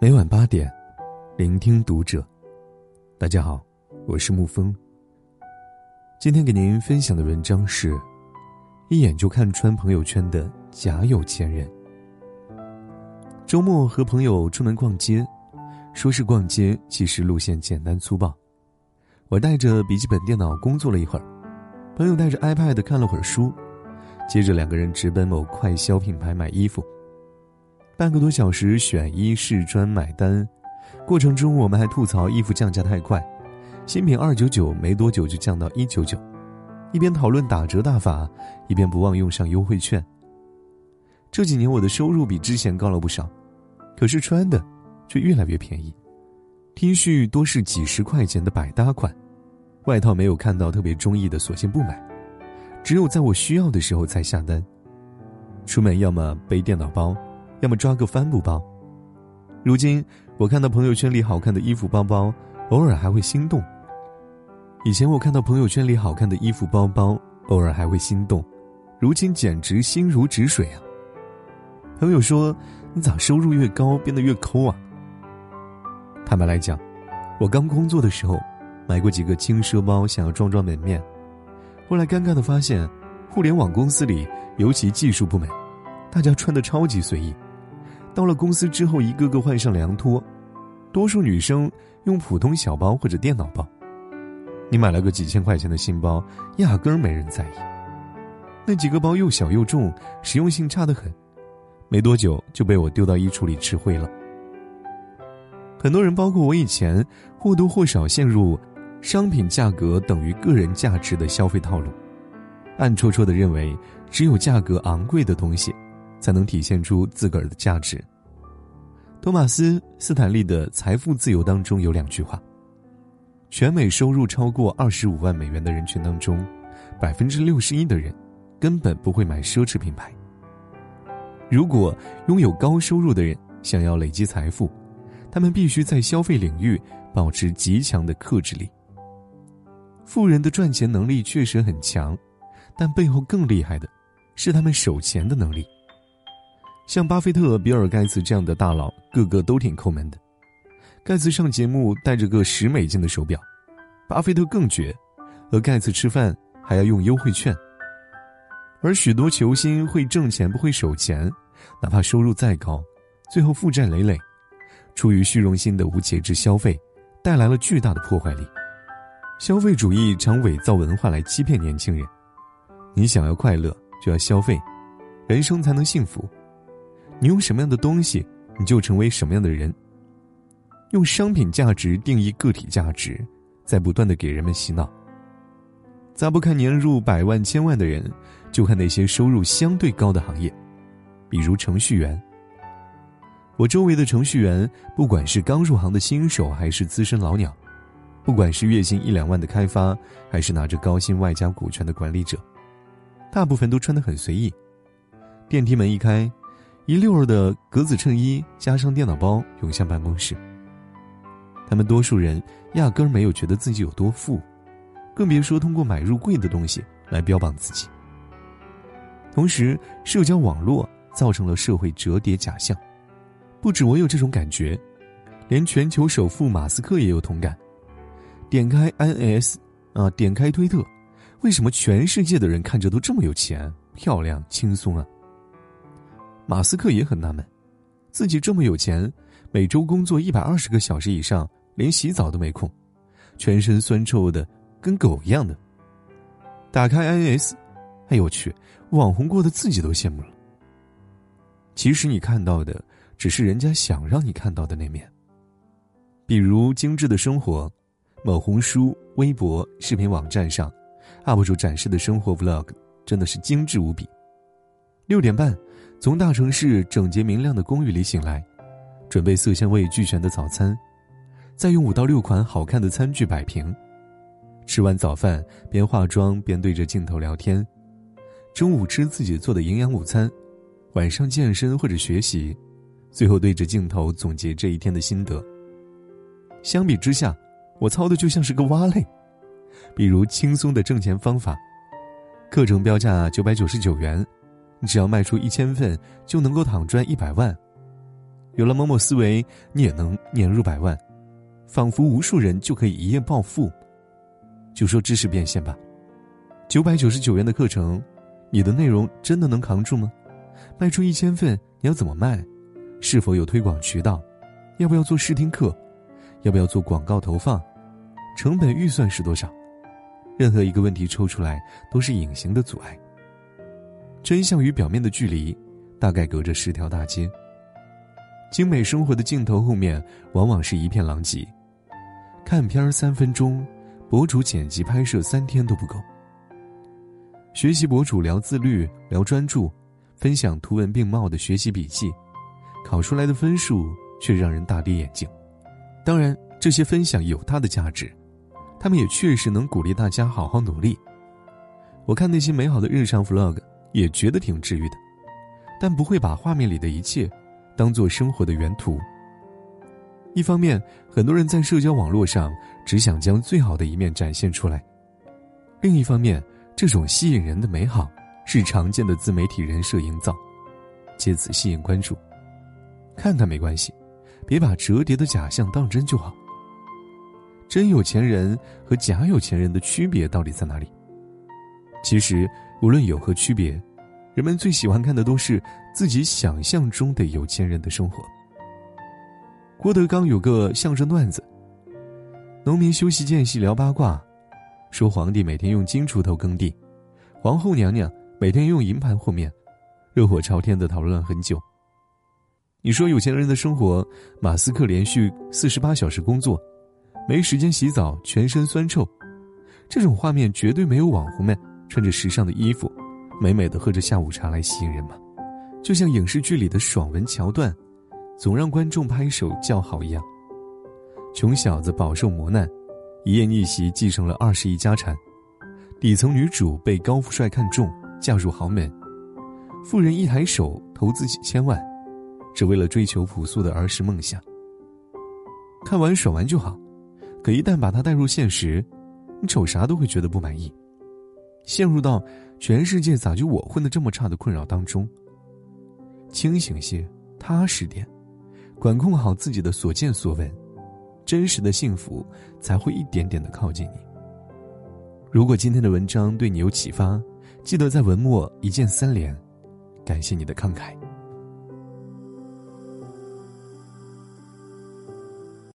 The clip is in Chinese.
每晚八点，聆听读者。大家好，我是沐风。今天给您分享的文章是：一眼就看穿朋友圈的假有钱人。周末和朋友出门逛街，说是逛街，其实路线简单粗暴。我带着笔记本电脑工作了一会儿，朋友带着 iPad 看了会儿书，接着两个人直奔某快消品牌买衣服。半个多小时选衣试穿买单，过程中我们还吐槽衣服降价太快，新品二九九没多久就降到一九九，一边讨论打折大法，一边不忘用上优惠券。这几年我的收入比之前高了不少，可是穿的却越来越便宜，T 恤多是几十块钱的百搭款，外套没有看到特别中意的索性不买，只有在我需要的时候才下单。出门要么背电脑包。要么抓个帆布包。如今我看到朋友圈里好看的衣服包包，偶尔还会心动。以前我看到朋友圈里好看的衣服包包，偶尔还会心动，如今简直心如止水啊！朋友说：“你咋收入越高变得越抠啊？”坦白来讲，我刚工作的时候，买过几个轻奢包，想要装装门面。后来尴尬的发现，互联网公司里，尤其技术部门，大家穿的超级随意。到了公司之后，一个个换上凉拖，多数女生用普通小包或者电脑包。你买了个几千块钱的新包，压根没人在意。那几个包又小又重，实用性差得很，没多久就被我丢到衣橱里吃灰了。很多人，包括我以前，或多或少陷入商品价格等于个人价值的消费套路，暗戳戳的认为只有价格昂贵的东西。才能体现出自个儿的价值。托马斯·斯坦利的《财富自由》当中有两句话：全美收入超过二十五万美元的人群当中，百分之六十一的人根本不会买奢侈品牌。如果拥有高收入的人想要累积财富，他们必须在消费领域保持极强的克制力。富人的赚钱能力确实很强，但背后更厉害的，是他们守钱的能力。像巴菲特、比尔·盖茨这样的大佬，个个都挺抠门的。盖茨上节目带着个十美金的手表，巴菲特更绝，和盖茨吃饭还要用优惠券。而许多球星会挣钱不会守钱，哪怕收入再高，最后负债累累，出于虚荣心的无节制消费，带来了巨大的破坏力。消费主义常伪造文化来欺骗年轻人。你想要快乐，就要消费，人生才能幸福。你用什么样的东西，你就成为什么样的人。用商品价值定义个体价值，在不断的给人们洗脑。咋不看年入百万千万的人，就看那些收入相对高的行业，比如程序员。我周围的程序员，不管是刚入行的新手，还是资深老鸟，不管是月薪一两万的开发，还是拿着高薪外加股权的管理者，大部分都穿得很随意。电梯门一开。一溜儿的格子衬衣加上电脑包涌向办公室。他们多数人压根儿没有觉得自己有多富，更别说通过买入贵的东西来标榜自己。同时，社交网络造成了社会折叠假象，不止我有这种感觉，连全球首富马斯克也有同感。点开 INS，啊，点开推特，为什么全世界的人看着都这么有钱、漂亮、轻松啊？马斯克也很纳闷，自己这么有钱，每周工作一百二十个小时以上，连洗澡都没空，全身酸臭的跟狗一样的。打开 INS，哎呦我去，网红过得自己都羡慕了。其实你看到的只是人家想让你看到的那面。比如精致的生活，某红书、微博、视频网站上，UP 主展示的生活 Vlog 真的是精致无比。六点半。从大城市整洁明亮的公寓里醒来，准备色香味俱全的早餐，再用五到六款好看的餐具摆平。吃完早饭，边化妆边对着镜头聊天。中午吃自己做的营养午餐，晚上健身或者学习，最后对着镜头总结这一天的心得。相比之下，我操的就像是个蛙类。比如轻松的挣钱方法，课程标价九百九十九元。你只要卖出一千份就能够躺赚一百万。有了某某思维，你也能年入百万，仿佛无数人就可以一夜暴富。就说知识变现吧，九百九十九元的课程，你的内容真的能扛住吗？卖出一千份，你要怎么卖？是否有推广渠道？要不要做试听课？要不要做广告投放？成本预算是多少？任何一个问题抽出来，都是隐形的阻碍。真相与表面的距离，大概隔着十条大街。精美生活的镜头后面，往往是一片狼藉。看片儿三分钟，博主剪辑拍摄三天都不够。学习博主聊自律、聊专注，分享图文并茂的学习笔记，考出来的分数却让人大跌眼镜。当然，这些分享有它的价值，他们也确实能鼓励大家好好努力。我看那些美好的日常 vlog。也觉得挺治愈的，但不会把画面里的一切当做生活的原图。一方面，很多人在社交网络上只想将最好的一面展现出来；另一方面，这种吸引人的美好是常见的自媒体人设营造，借此吸引关注。看看没关系，别把折叠的假象当真就好。真有钱人和假有钱人的区别到底在哪里？其实。无论有何区别，人们最喜欢看的都是自己想象中的有钱人的生活。郭德纲有个相声段子：农民休息间隙聊八卦，说皇帝每天用金锄头耕地，皇后娘娘每天用银盘和面，热火朝天的讨论很久。你说有钱人的生活，马斯克连续四十八小时工作，没时间洗澡，全身酸臭，这种画面绝对没有网红们。穿着时尚的衣服，美美的喝着下午茶来吸引人嘛？就像影视剧里的爽文桥段，总让观众拍手叫好一样。穷小子饱受磨难，一夜逆袭继承了二十亿家产；底层女主被高富帅看中，嫁入豪门；富人一抬手投资几千万，只为了追求朴素的儿时梦想。看完爽完就好，可一旦把它带入现实，你瞅啥都会觉得不满意。陷入到全世界咋就我混的这么差的困扰当中。清醒些，踏实点，管控好自己的所见所闻，真实的幸福才会一点点的靠近你。如果今天的文章对你有启发，记得在文末一键三连，感谢你的慷慨。